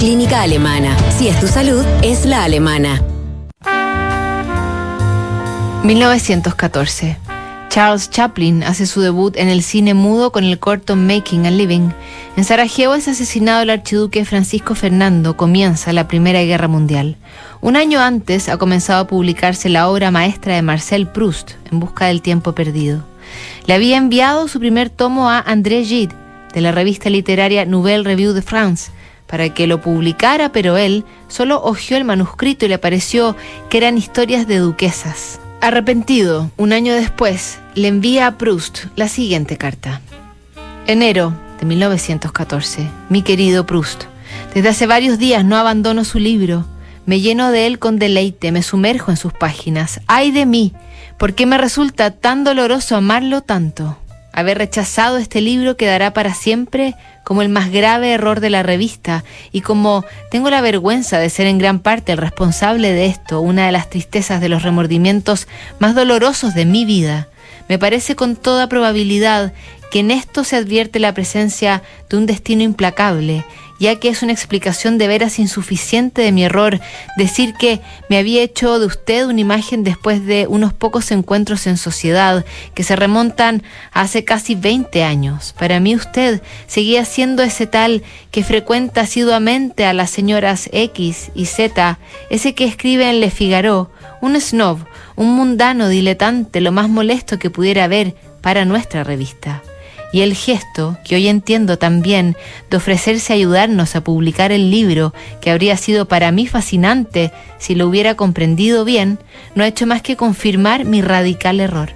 Clínica Alemana. Si es tu salud, es la alemana. 1914. Charles Chaplin hace su debut en el cine mudo con el corto Making a Living. En Sarajevo es asesinado el archiduque Francisco Fernando. Comienza la Primera Guerra Mundial. Un año antes ha comenzado a publicarse la obra maestra de Marcel Proust, En busca del tiempo perdido. Le había enviado su primer tomo a André Gide, de la revista literaria Nouvelle Revue de France, para que lo publicara, pero él solo hojeó el manuscrito y le pareció que eran historias de duquesas. Arrepentido, un año después, le envía a Proust la siguiente carta. Enero de 1914. Mi querido Proust, desde hace varios días no abandono su libro. Me lleno de él con deleite, me sumerjo en sus páginas. ¡Ay de mí! ¿Por qué me resulta tan doloroso amarlo tanto? Haber rechazado este libro quedará para siempre como el más grave error de la revista y como tengo la vergüenza de ser en gran parte el responsable de esto, una de las tristezas de los remordimientos más dolorosos de mi vida, me parece con toda probabilidad que en esto se advierte la presencia de un destino implacable ya que es una explicación de veras insuficiente de mi error decir que me había hecho de usted una imagen después de unos pocos encuentros en sociedad que se remontan hace casi 20 años. Para mí usted seguía siendo ese tal que frecuenta asiduamente a las señoras X y Z, ese que escribe en Le Figaro, un snob, un mundano diletante, lo más molesto que pudiera haber para nuestra revista y el gesto, que hoy entiendo también, de ofrecerse a ayudarnos a publicar el libro, que habría sido para mí fascinante si lo hubiera comprendido bien, no ha hecho más que confirmar mi radical error.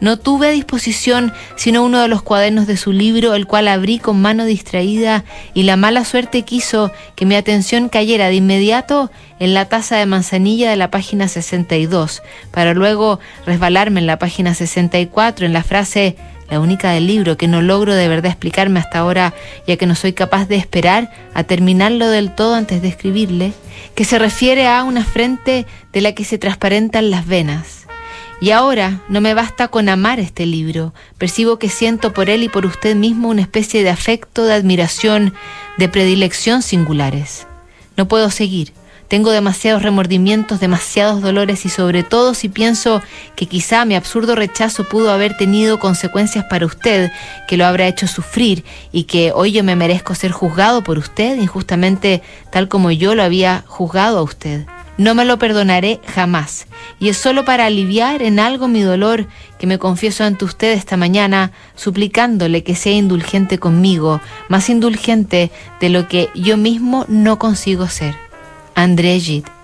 No tuve a disposición sino uno de los cuadernos de su libro, el cual abrí con mano distraída y la mala suerte quiso que mi atención cayera de inmediato en la taza de manzanilla de la página 62, para luego resbalarme en la página 64 en la frase la única del libro que no logro de verdad explicarme hasta ahora, ya que no soy capaz de esperar a terminarlo del todo antes de escribirle, que se refiere a una frente de la que se transparentan las venas. Y ahora no me basta con amar este libro, percibo que siento por él y por usted mismo una especie de afecto, de admiración, de predilección singulares. No puedo seguir, tengo demasiados remordimientos, demasiados dolores y sobre todo si pienso que quizá mi absurdo rechazo pudo haber tenido consecuencias para usted, que lo habrá hecho sufrir y que hoy yo me merezco ser juzgado por usted injustamente tal como yo lo había juzgado a usted. No me lo perdonaré jamás. Y es solo para aliviar en algo mi dolor que me confieso ante usted esta mañana, suplicándole que sea indulgente conmigo, más indulgente de lo que yo mismo no consigo ser. André Gide.